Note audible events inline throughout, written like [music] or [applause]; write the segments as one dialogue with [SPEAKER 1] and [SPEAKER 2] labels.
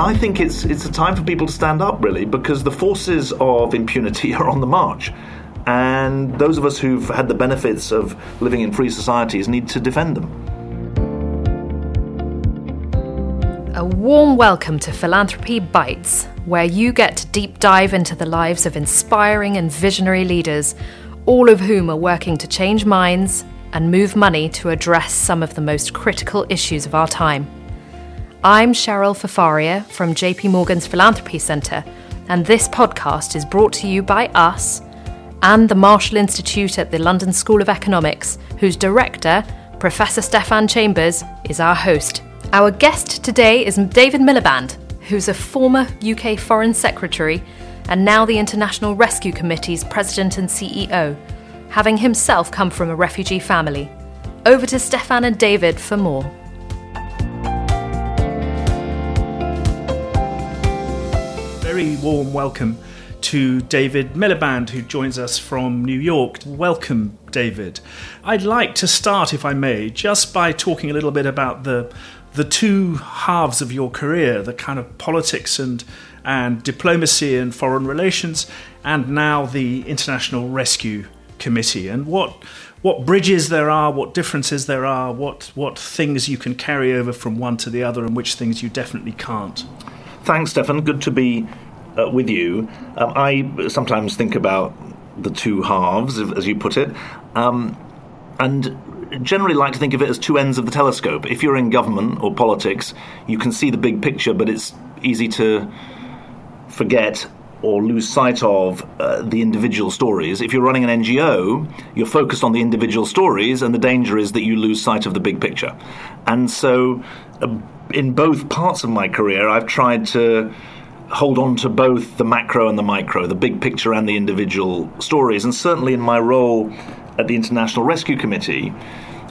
[SPEAKER 1] I think it's it's a time for people to stand up, really, because the forces of impunity [laughs] are on the march. And those of us who've had the benefits of living in free societies need to defend them.
[SPEAKER 2] A warm welcome to Philanthropy Bites, where you get to deep dive into the lives of inspiring and visionary leaders, all of whom are working to change minds and move money to address some of the most critical issues of our time. I'm Cheryl Fafaria from JP Morgan's Philanthropy Centre, and this podcast is brought to you by us and the Marshall Institute at the London School of Economics, whose director, Professor Stephan Chambers, is our host. Our guest today is David Miliband, who's a former UK Foreign Secretary and now the International Rescue Committee's President and CEO, having himself come from a refugee family. Over to Stefan and David for more.
[SPEAKER 3] Very warm welcome to David Miliband, who joins us from New York. Welcome, David. I'd like to start, if I may, just by talking a little bit about the the two halves of your career, the kind of politics and and diplomacy and foreign relations, and now the International Rescue Committee, and what what bridges there are, what differences there are, what what things you can carry over from one to the other, and which things you definitely can't.
[SPEAKER 1] Thanks, Stephan. Good to be uh, with you. Um, I sometimes think about the two halves, as you put it, um, and generally like to think of it as two ends of the telescope. If you're in government or politics, you can see the big picture, but it's easy to forget or lose sight of uh, the individual stories. If you're running an NGO, you're focused on the individual stories, and the danger is that you lose sight of the big picture. And so, uh, in both parts of my career, I've tried to hold on to both the macro and the micro, the big picture and the individual stories. And certainly in my role at the International Rescue Committee,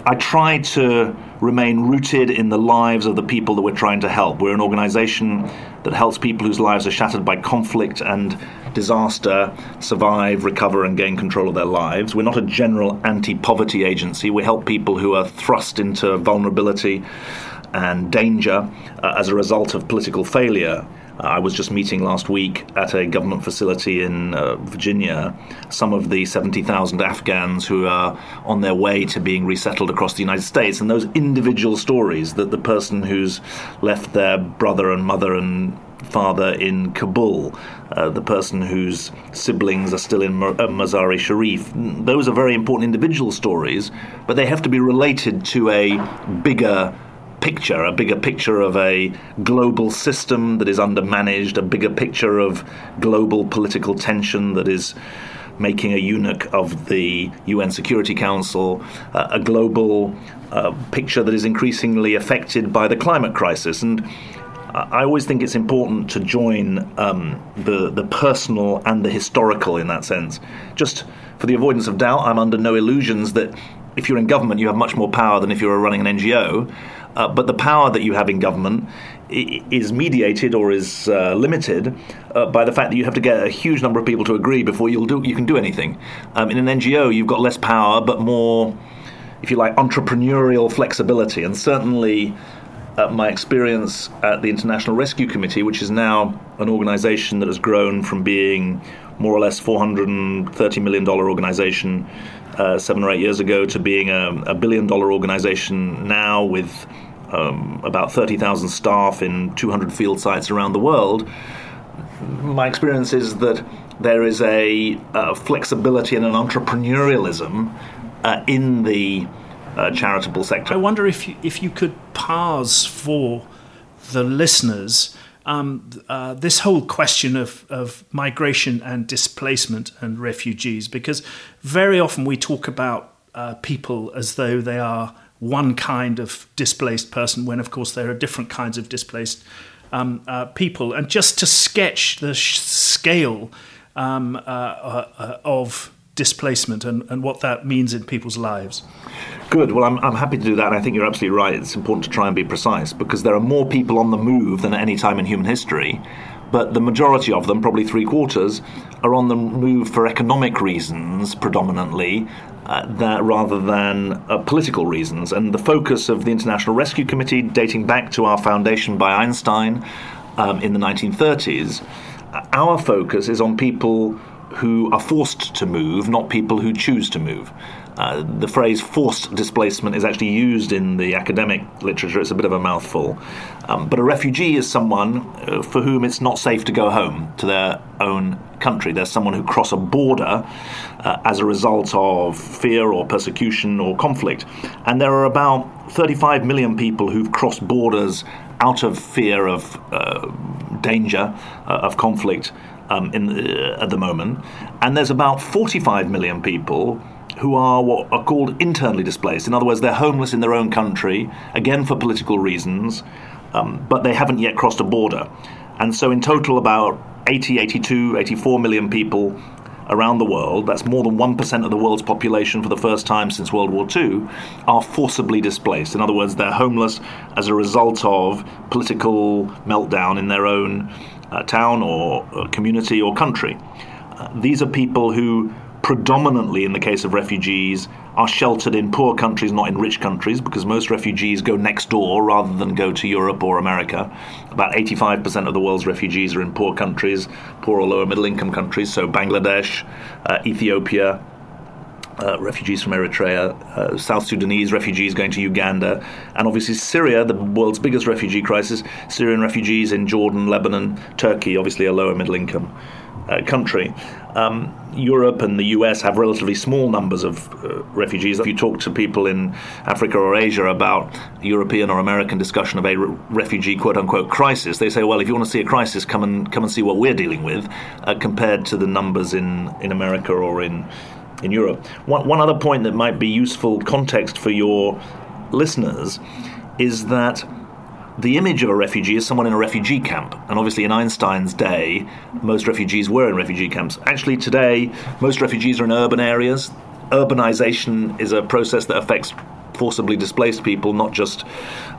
[SPEAKER 1] I try to remain rooted in the lives of the people that we're trying to help. We're an organization that helps people whose lives are shattered by conflict and disaster survive, recover, and gain control of their lives. We're not a general anti poverty agency. We help people who are thrust into vulnerability and danger uh, as a result of political failure. Uh, I was just meeting last week at a government facility in uh, Virginia some of the 70,000 Afghans who are on their way to being resettled across the United States. And those individual stories that the person who's left their brother and mother and father in Kabul, uh, the person whose siblings are still in uh, Mazar-e Sharif. Those are very important individual stories, but they have to be related to a bigger picture, a bigger picture of a global system that is undermanaged, a bigger picture of global political tension that is making a eunuch of the UN Security Council, uh, a global uh, picture that is increasingly affected by the climate crisis. And I always think it's important to join um, the the personal and the historical in that sense. Just for the avoidance of doubt, I'm under no illusions that if you're in government, you have much more power than if you're running an NGO. Uh, but the power that you have in government is mediated or is uh, limited uh, by the fact that you have to get a huge number of people to agree before you'll do you can do anything. Um, in an NGO, you've got less power, but more, if you like, entrepreneurial flexibility. And certainly, uh, my experience at the International Rescue Committee, which is now an organisation that has grown from being more or less 430 million dollar organisation uh, seven or eight years ago to being a, a billion dollar organisation now with um, about 30,000 staff in 200 field sites around the world, my experience is that there is a, a flexibility and an entrepreneurialism uh, in the uh, charitable sector.
[SPEAKER 3] I wonder if you, if you could pause for the listeners um, uh, this whole question of, of migration and displacement and refugees, because very often we talk about uh, people as though they are one kind of displaced person, when of course there are different kinds of displaced um, uh, people. And just to sketch the sh- scale um, uh, uh, of displacement and, and what that means in people's lives.
[SPEAKER 1] Good. Well, I'm, I'm happy to do that. And I think you're absolutely right. It's important to try and be precise because there are more people on the move than at any time in human history. But the majority of them, probably three quarters, are on the move for economic reasons predominantly, uh, that rather than uh, political reasons. And the focus of the International Rescue Committee, dating back to our foundation by Einstein, um, in the 1930s, our focus is on people who are forced to move, not people who choose to move. Uh, the phrase forced displacement is actually used in the academic literature. It's a bit of a mouthful. Um, but a refugee is someone uh, for whom it's not safe to go home to their own country. There's someone who cross a border uh, as a result of fear or persecution or conflict. And there are about 35 million people who've crossed borders out of fear of uh, danger, uh, of conflict um, in the, at the moment. And there's about 45 million people who are what are called internally displaced. In other words, they're homeless in their own country, again for political reasons, um, but they haven't yet crossed a border. And so, in total, about 80, 82, 84 million people around the world, that's more than 1% of the world's population for the first time since World War II, are forcibly displaced. In other words, they're homeless as a result of political meltdown in their own uh, town or uh, community or country. Uh, these are people who predominantly, in the case of refugees, are sheltered in poor countries, not in rich countries, because most refugees go next door rather than go to Europe or America. About 85% of the world's refugees are in poor countries, poor or lower middle income countries, so Bangladesh, uh, Ethiopia. Uh, refugees from Eritrea, uh, South Sudanese refugees going to Uganda, and obviously Syria, the world's biggest refugee crisis, Syrian refugees in Jordan, Lebanon, Turkey, obviously a lower middle income uh, country. Um, Europe and the US have relatively small numbers of uh, refugees. If you talk to people in Africa or Asia about European or American discussion of a re- refugee quote unquote crisis, they say, well, if you want to see a crisis, come and come and see what we're dealing with, uh, compared to the numbers in, in America or in in Europe. One, one other point that might be useful context for your listeners is that the image of a refugee is someone in a refugee camp. And obviously, in Einstein's day, most refugees were in refugee camps. Actually, today, most refugees are in urban areas. Urbanization is a process that affects forcibly displaced people, not just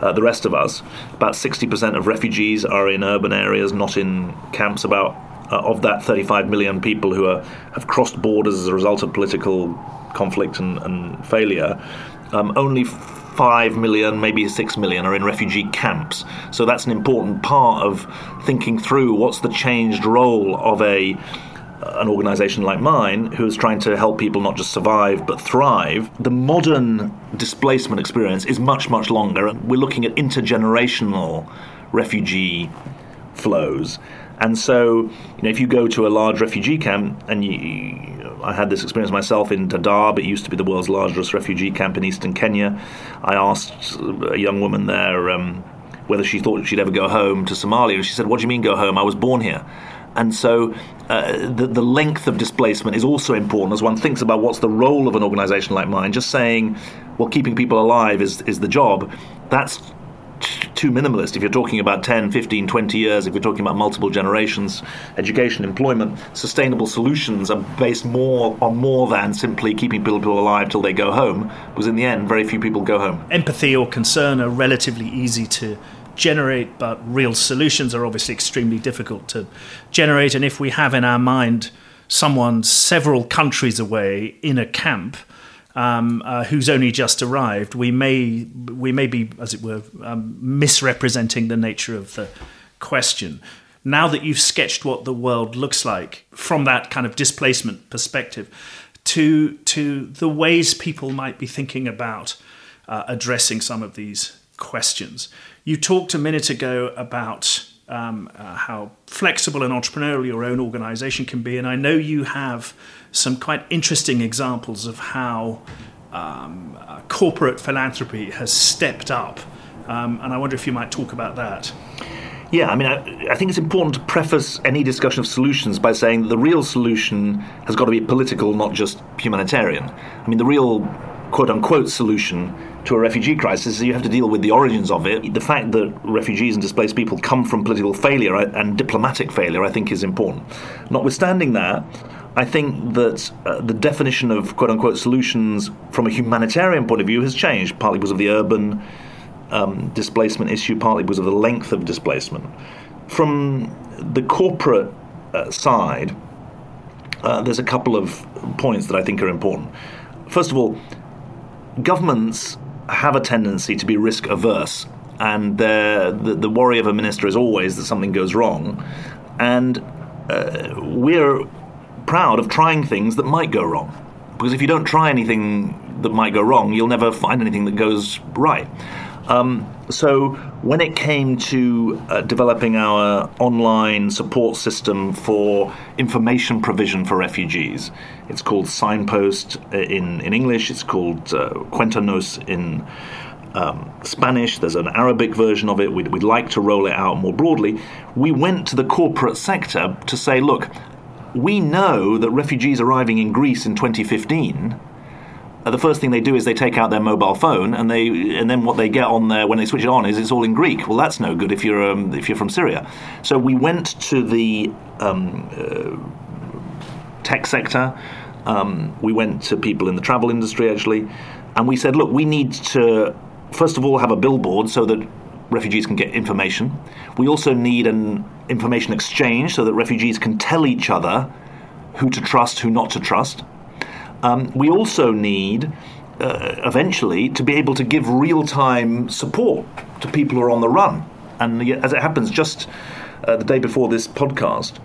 [SPEAKER 1] uh, the rest of us. About 60% of refugees are in urban areas, not in camps. About uh, of that 35 million people who are, have crossed borders as a result of political conflict and, and failure, um, only 5 million, maybe 6 million are in refugee camps. So that's an important part of thinking through what's the changed role of a an organization like mine who is trying to help people not just survive but thrive, the modern displacement experience is much, much longer. And we're looking at intergenerational refugee flows. And so, you know, if you go to a large refugee camp, and you, I had this experience myself in Dadaab, it used to be the world's largest refugee camp in eastern Kenya. I asked a young woman there um, whether she thought she'd ever go home to Somalia, and she said, "What do you mean go home? I was born here." And so, uh, the, the length of displacement is also important as one thinks about what's the role of an organisation like mine. Just saying, well, keeping people alive is is the job. That's too minimalist. If you're talking about 10, 15, 20 years, if you're talking about multiple generations, education, employment, sustainable solutions are based more on more than simply keeping people alive till they go home, because in the end, very few people go home.
[SPEAKER 3] Empathy or concern are relatively easy to generate, but real solutions are obviously extremely difficult to generate. And if we have in our mind someone several countries away in a camp, um, uh, who's only just arrived, we may we may be, as it were, um, misrepresenting the nature of the question. Now that you've sketched what the world looks like from that kind of displacement perspective, to to the ways people might be thinking about uh, addressing some of these questions. You talked a minute ago about um, uh, how flexible and entrepreneurial your own organization can be. And I know you have some quite interesting examples of how um, uh, corporate philanthropy has stepped up. Um, and I wonder if you might talk about that.
[SPEAKER 1] Yeah, I mean, I, I, think it's important to preface any discussion of solutions by saying that the real solution has got to be political, not just humanitarian. I mean, the real quote unquote solution to a refugee crisis, you have to deal with the origins of it. The fact that refugees and displaced people come from political failure and diplomatic failure, I think, is important. Notwithstanding that, I think that uh, the definition of quote unquote solutions from a humanitarian point of view has changed, partly because of the urban um, displacement issue, partly because of the length of displacement. From the corporate uh, side, uh, there's a couple of points that I think are important. First of all, governments have a tendency to be risk averse. and the, the worry of a minister is always that something goes wrong. And uh, we're proud of trying things that might go wrong. Because if you don't try anything that might go wrong, you'll never find anything that goes right. Um, so when it came to uh, developing our online support system for information provision for refugees, it's called Signpost uh, in, in English, it's called uh, Cuéntanos in um, Spanish, there's an Arabic version of it, we'd, we'd like to roll it out more broadly. We went to the corporate sector to say, look, we know that refugees arriving in Greece in 2015 uh, the first thing they do is they take out their mobile phone, and they and then what they get on there when they switch it on is it's all in Greek. Well, that's no good if you're um, if you're from Syria. So we went to the um, uh, tech sector. Um, we went to people in the travel industry actually, and we said, look, we need to first of all have a billboard so that refugees can get information. We also need an information exchange so that refugees can tell each other who to trust, who not to trust. Um, we also need, uh, eventually, to be able to give real time support to people who are on the run. And as it happens, just uh, the day before this podcast,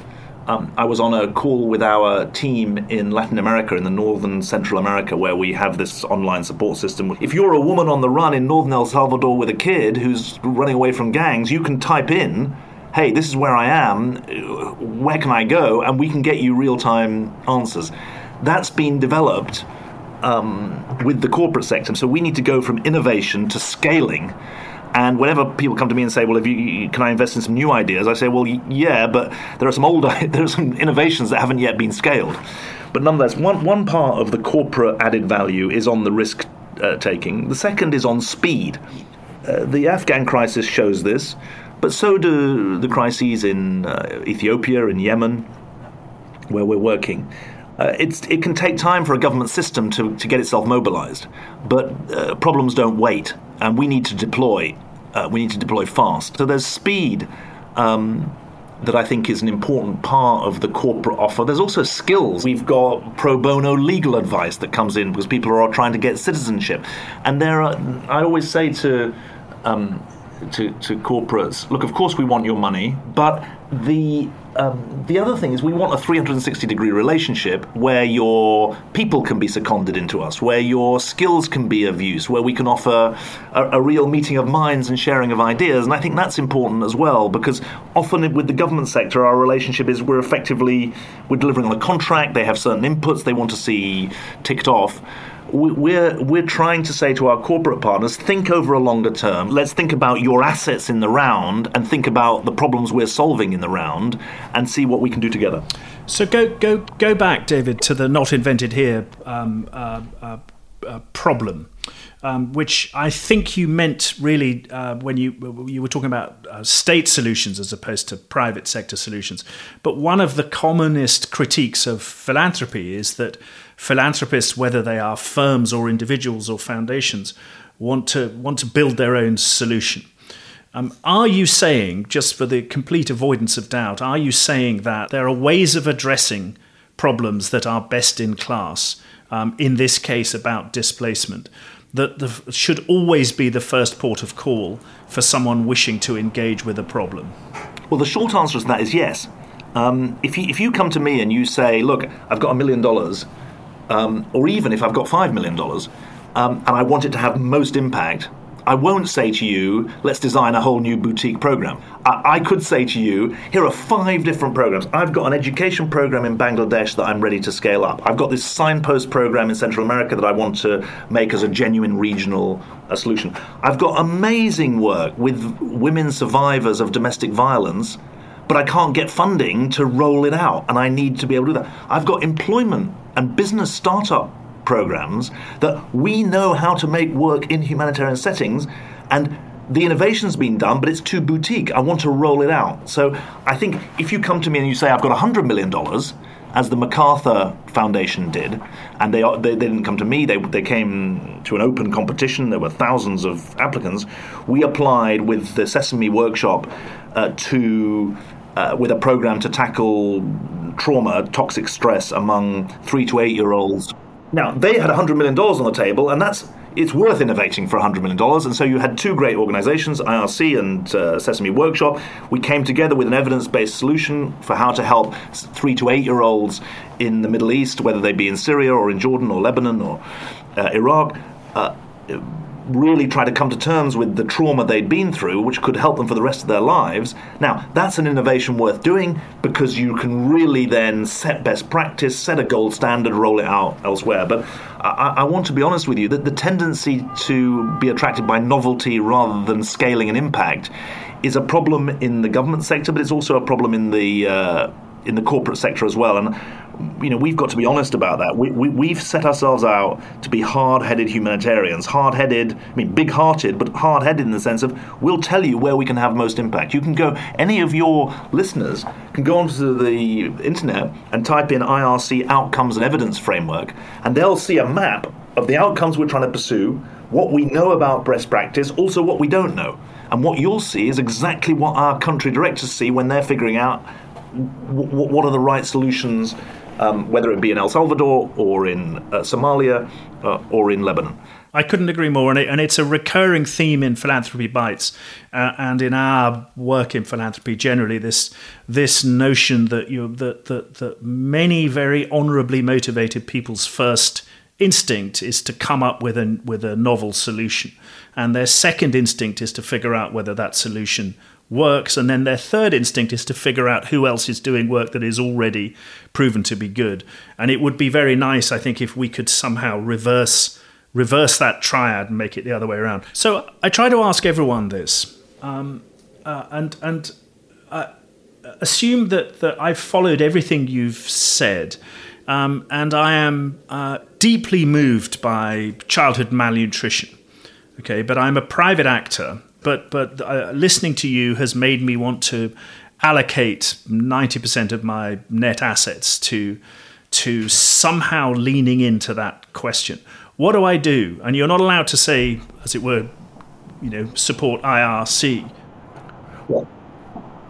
[SPEAKER 1] um, I was on a call with our team in Latin America, in the northern Central America, where we have this online support system. If you're a woman on the run in northern El Salvador with a kid who's running away from gangs, you can type in, hey, this is where I am, where can I go? And we can get you real time answers that's been developed um, with the corporate sector. So we need to go from innovation to scaling. And whenever people come to me and say, "Well, you, can I invest in some new ideas?" I say, "Well, yeah, but there are some old, [laughs] there are some innovations that haven't yet been scaled." But nonetheless, one one part of the corporate added value is on the risk uh, taking. The second is on speed. Uh, the Afghan crisis shows this, but so do the crises in uh, Ethiopia, in Yemen, where we're working. Uh, it can take time for a government system to, to get itself mobilized, but uh, problems don't wait, and we need to deploy. Uh, we need to deploy fast. So there's speed um, that I think is an important part of the corporate offer. There's also skills. We've got pro bono legal advice that comes in because people are trying to get citizenship, and there are. I always say to. Um, to, to corporates, look, of course we want your money, but the um, the other thing is we want a 360 degree relationship where your people can be seconded into us, where your skills can be of use, where we can offer a, a, real meeting of minds and sharing of ideas. And I think that's important as well because often with the government sector, our relationship is we're effectively we're delivering on a contract. They have certain inputs they want to see ticked off we're we're trying to say to our corporate partners, think over a longer term. Let's think about your assets in the round and think about the problems we're solving in the round, and see what we can do together.
[SPEAKER 3] So go go go back, David, to the not invented here um, uh, uh, uh, problem. Um, which I think you meant really uh, when you you were talking about uh, state solutions as opposed to private sector solutions. But one of the commonest critiques of philanthropy is that philanthropists, whether they are firms or individuals or foundations, want to want to build their own solution. Um, are you saying, just for the complete avoidance of doubt, are you saying that there are ways of addressing problems that are best in class? Um, in this case, about displacement, that the, should always be the first port of call for someone wishing to engage with a problem?
[SPEAKER 1] Well, the short answer to that is yes. Um, if, you, if you come to me and you say, look, I've got a million dollars um, or even if I've got $5 million um, and I want it to have most impact, I won't say to you, let's design a whole new boutique program. I, I, could say to you, here are five different programs. I've got an education program in Bangladesh that I'm ready to scale up. I've got this signpost program in Central America that I want to make as a genuine regional solution. I've got amazing work with women survivors of domestic violence but I can't get funding to roll it out, and I need to be able to do that. I've got employment and business startup programs that we know how to make work in humanitarian settings, and the innovation's been done, but it's too boutique. I want to roll it out. So I think if you come to me and you say, I've got $100 million, as the MacArthur Foundation did, and they, they, they, didn't come to me, they, they came to an open competition. There were thousands of applicants. We applied with the Sesame Workshop uh, to uh, with a program to tackle trauma, toxic stress among three to eight year olds. Now, they had $100 million on the table, and that's it's worth innovating for $100 million. And so you had two great organizations, IRC and uh, Sesame Workshop. We came together with an evidence based solution for how to help three to eight year olds in the Middle East, whether they be in Syria or in Jordan or Lebanon or uh, Iraq. Uh, really try to come to terms with the trauma they'd been through, which could help them for the rest of their lives. Now, that's an innovation worth doing because you can really then set best practice, set a gold standard, roll it out elsewhere. But I, I want to be honest with you that the tendency to be attracted by novelty rather than scaling and impact is a problem in the government sector, but it's also a problem in the uh, in the corporate sector as well. And you know, we've got to be honest about that. We, we, we've set ourselves out to be hard-headed humanitarians. Hard-headed, I mean, big-hearted, but hard-headed in the sense of we'll tell you where we can have most impact. You can go. Any of your listeners can go onto the internet and type in IRC outcomes and evidence framework, and they'll see a map of the outcomes we're trying to pursue, what we know about best practice, also what we don't know. And what you'll see is exactly what our country directors see when they're figuring out w- what are the right solutions um, whether it be in El Salvador or in uh, Somalia uh, or in Lebanon.
[SPEAKER 3] I couldn't agree more, and, it, and it's a recurring theme in philanthropy bites, uh, and in our work in philanthropy generally. This this notion that you that that, that many very honourably motivated people's first instinct is to come up with a with a novel solution, and their second instinct is to figure out whether that solution works, and then their third instinct is to figure out who else is doing work that is already proven to be good. And it would be very nice, I think, if we could somehow reverse reverse that triad and make it the other way around. So I try to ask everyone this, um, uh, and and uh, assume that that I've followed everything you've said. Um, and I am uh, deeply moved by childhood malnutrition. Okay, but I'm a private actor but but uh, listening to you has made me want to allocate 90% of my net assets to to somehow leaning into that question. What do I do? And you're not allowed to say, as it were, you know, support IRC.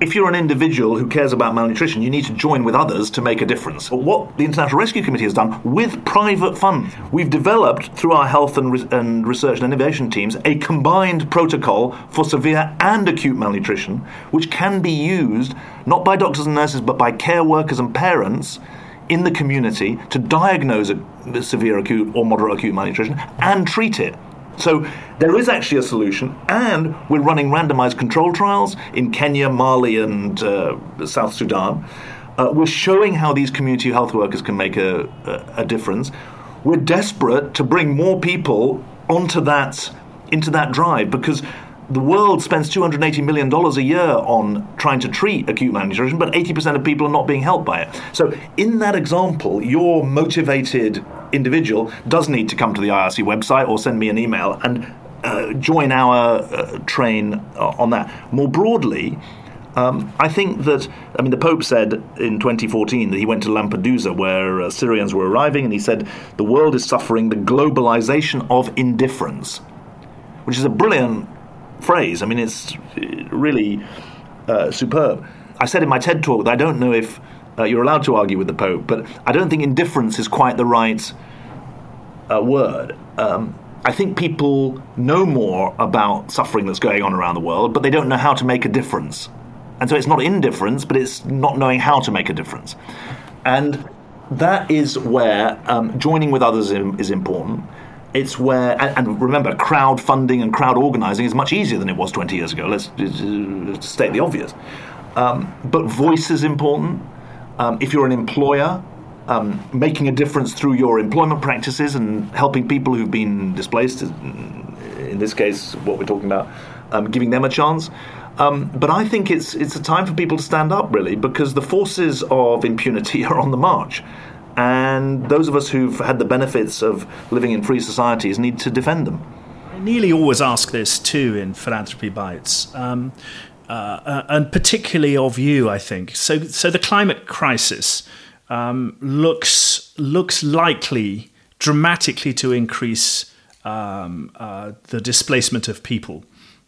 [SPEAKER 1] If you're an individual who cares about malnutrition, you need to join with others to make a difference. What the International Rescue Committee has done with private funds, we've developed through our health and, re- and research and innovation teams a combined protocol for severe and acute malnutrition, which can be used not by doctors and nurses but by care workers and parents in the community to diagnose a severe acute or moderate acute malnutrition and treat it. So there is actually a solution, and we're running randomized control trials in Kenya, Mali, and uh, South Sudan. Uh, we're showing how these community health workers can make a, a, a difference. We're desperate to bring more people onto that into that drive because the world spends $280 million a year on trying to treat acute malnutrition, but 80% of people are not being helped by it. So, in that example, your motivated individual does need to come to the IRC website or send me an email and uh, join our uh, train uh, on that. More broadly, um, I think that, I mean, the Pope said in 2014 that he went to Lampedusa where uh, Syrians were arriving and he said, the world is suffering the globalization of indifference, which is a brilliant phrase. I mean, it's really uh, superb. I said in my TED talk that I don't know if uh, you're allowed to argue with the Pope, but I don't think indifference is quite the right uh, word. Um, I think people know more about suffering that's going on around the world, but they don't know how to make a difference. And so it's not indifference, but it's not knowing how to make a difference. And that is where um, joining with others is important it's where, and, and, remember, crowdfunding and crowd organizing is much easier than it was 20 years ago. Let's, let's state the obvious. Um, but voice is important. Um, if you're an employer, um, making a difference through your employment practices and helping people who've been displaced, in this case, what we're talking about, um, giving them a chance. Um, but I think it's it's a time for people to stand up, really, because the forces of impunity [laughs] are on the march. And those of us who've had the benefits of living in free societies need to defend them.
[SPEAKER 3] I nearly always ask this too in Philanthropy Bites. Uh, uh, and particularly of you, I think. So, so the climate crisis um, looks looks likely dramatically to increase um, uh, the displacement of people.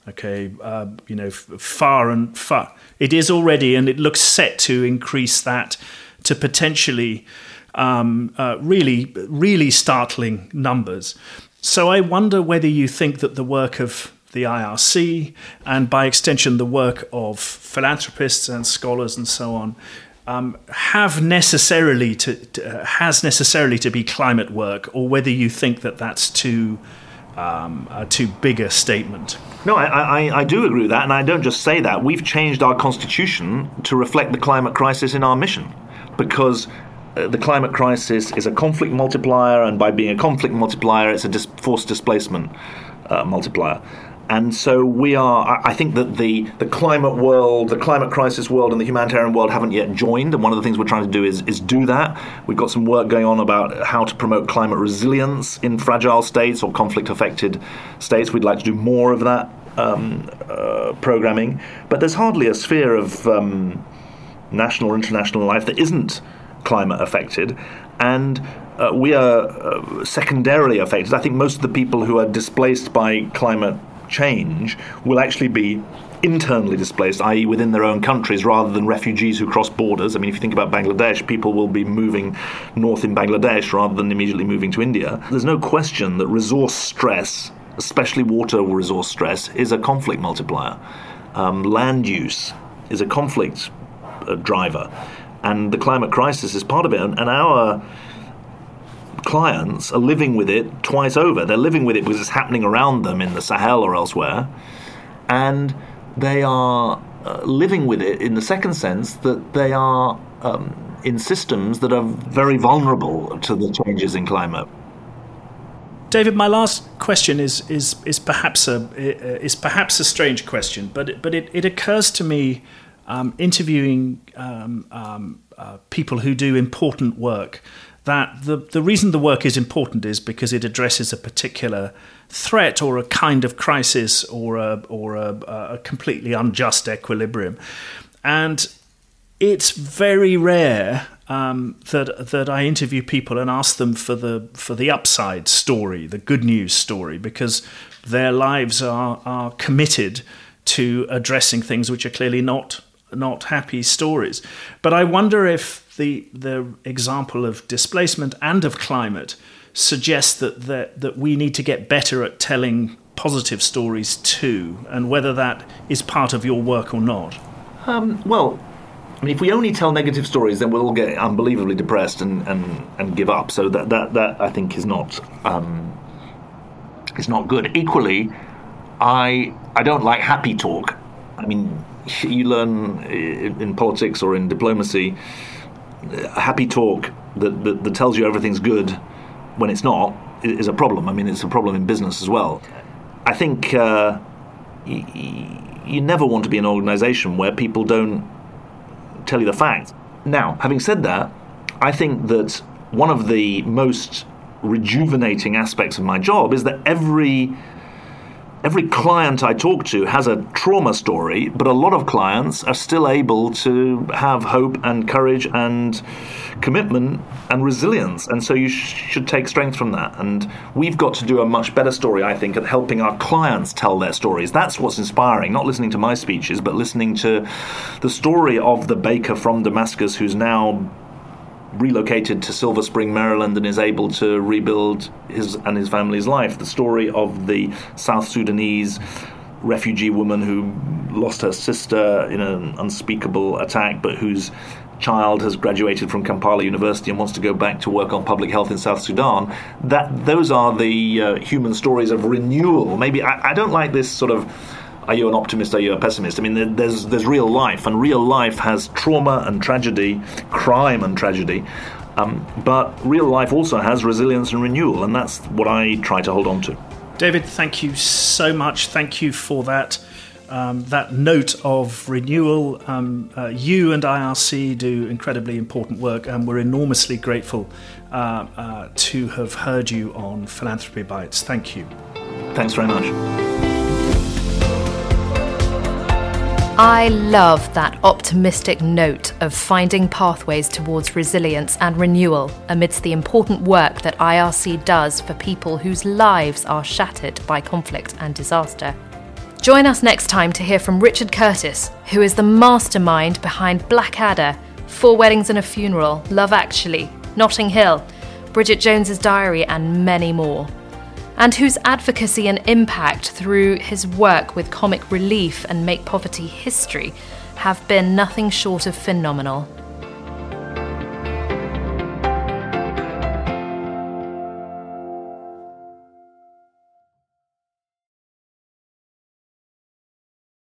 [SPEAKER 3] Okay, uh, you know, far and far. It is already, and it looks set to increase that to potentially um, uh, really, really startling numbers. So I wonder whether you think that the work of the IRC and by extension the work of philanthropists and scholars and so on um, have necessarily to, to uh, has necessarily to be climate work, or whether you think that that's too um, a too big a statement.
[SPEAKER 1] No, I, I, I, do agree with that, and I don't just say that. We've changed our constitution to reflect the climate crisis in our mission, because uh, the climate crisis is a conflict multiplier, and by being a conflict multiplier, it's a dis- forced displacement uh, multiplier and so we are. I think that the the climate world, the climate crisis world, and the humanitarian world haven't yet joined. And one of the things we're trying to do is is do that. We've got some work going on about how to promote climate resilience in fragile states or conflict affected states. We'd like to do more of that um, uh, programming. But there's hardly a sphere of um, national or international life that isn't climate affected, and uh, we are uh, secondarily affected. I think most of the people who are displaced by climate change will actually be internally displaced, i.e., within their own countries, rather than refugees who cross borders. I mean, if you think about Bangladesh, people will be moving north in Bangladesh rather than immediately moving to India. There's no question that resource stress, especially water resource stress, is a conflict multiplier. Um, land use is a conflict uh, driver, and the climate crisis is part of it. And, and our clients are living with it twice over. They're living with it because it's happening around them in the Sahel or elsewhere, and they are uh, living with it in the second sense that they are um, in systems that are very vulnerable to the changes in climate.
[SPEAKER 3] David, my last question is is is perhaps a is perhaps a strange question, but but it, it occurs to me um, interviewing um, um, uh, people who do important work that the, the reason the work is important is because it addresses a particular threat or a kind of crisis or a, or a, a completely unjust equilibrium. And it's very rare um, that that I interview people and ask them for the for the upside story, the good news story, because their lives are are committed to addressing things which are clearly not not happy stories. But I wonder if the the example of displacement and of climate suggests that that, that we need to get better at telling positive stories too, and whether that is part of your work or not.
[SPEAKER 1] Um, well, I mean, if we only tell negative stories, then we'll all get unbelievably depressed and, and, and give up. So that, that, that I think is not um, is not good. Equally, I I don't like happy talk. I mean, you learn in politics or in diplomacy a happy talk that, that, that tells you everything's good when it's not is a problem. I mean, it's a problem in business as well. I think uh, y- you never want to be an organization where people don't tell you the facts. Now, having said that, I think that one of the most rejuvenating aspects of my job is that every every client I talk to has a trauma story, but a lot of clients are still able to have hope and courage and commitment and resilience. And so you sh- should take strength from that. And we've got to do a much better story, I think, at helping our clients tell their stories. That's what's inspiring, not listening to my speeches, but listening to the story of the baker from Damascus who's now relocated to Silver Spring, Maryland, and is able to rebuild his and his family's life. The story of the South Sudanese refugee woman who lost her sister in an unspeakable attack, but whose child has graduated from Kampala University and wants to go back to work on public health in South Sudan. That those are the uh, human stories of renewal. Maybe I, I don't like this sort of are you an optimist? Are you a pessimist? I mean, there's there's real life, and real life has trauma and tragedy, crime and tragedy. Um, but real life also has resilience and renewal, and that's what I try to hold on to.
[SPEAKER 3] David, thank you so much. Thank you for that. Um, that note of renewal. Um, uh, you and IRC do incredibly important work, and we're enormously grateful uh, uh, to have heard you on Philanthropy Bites. Thank you.
[SPEAKER 1] Thanks very much.
[SPEAKER 2] I love that optimistic note of finding pathways towards resilience and renewal amidst the important work that IRC does for people whose lives are shattered by conflict and disaster. Join us next time to hear from Richard Curtis, who is the mastermind behind Blackadder, Four Weddings and a Funeral, Love Actually, Notting Hill, Bridget Jones's Diary, and many more. And whose advocacy and impact through his work with comic relief and make poverty history have been nothing short of phenomenal.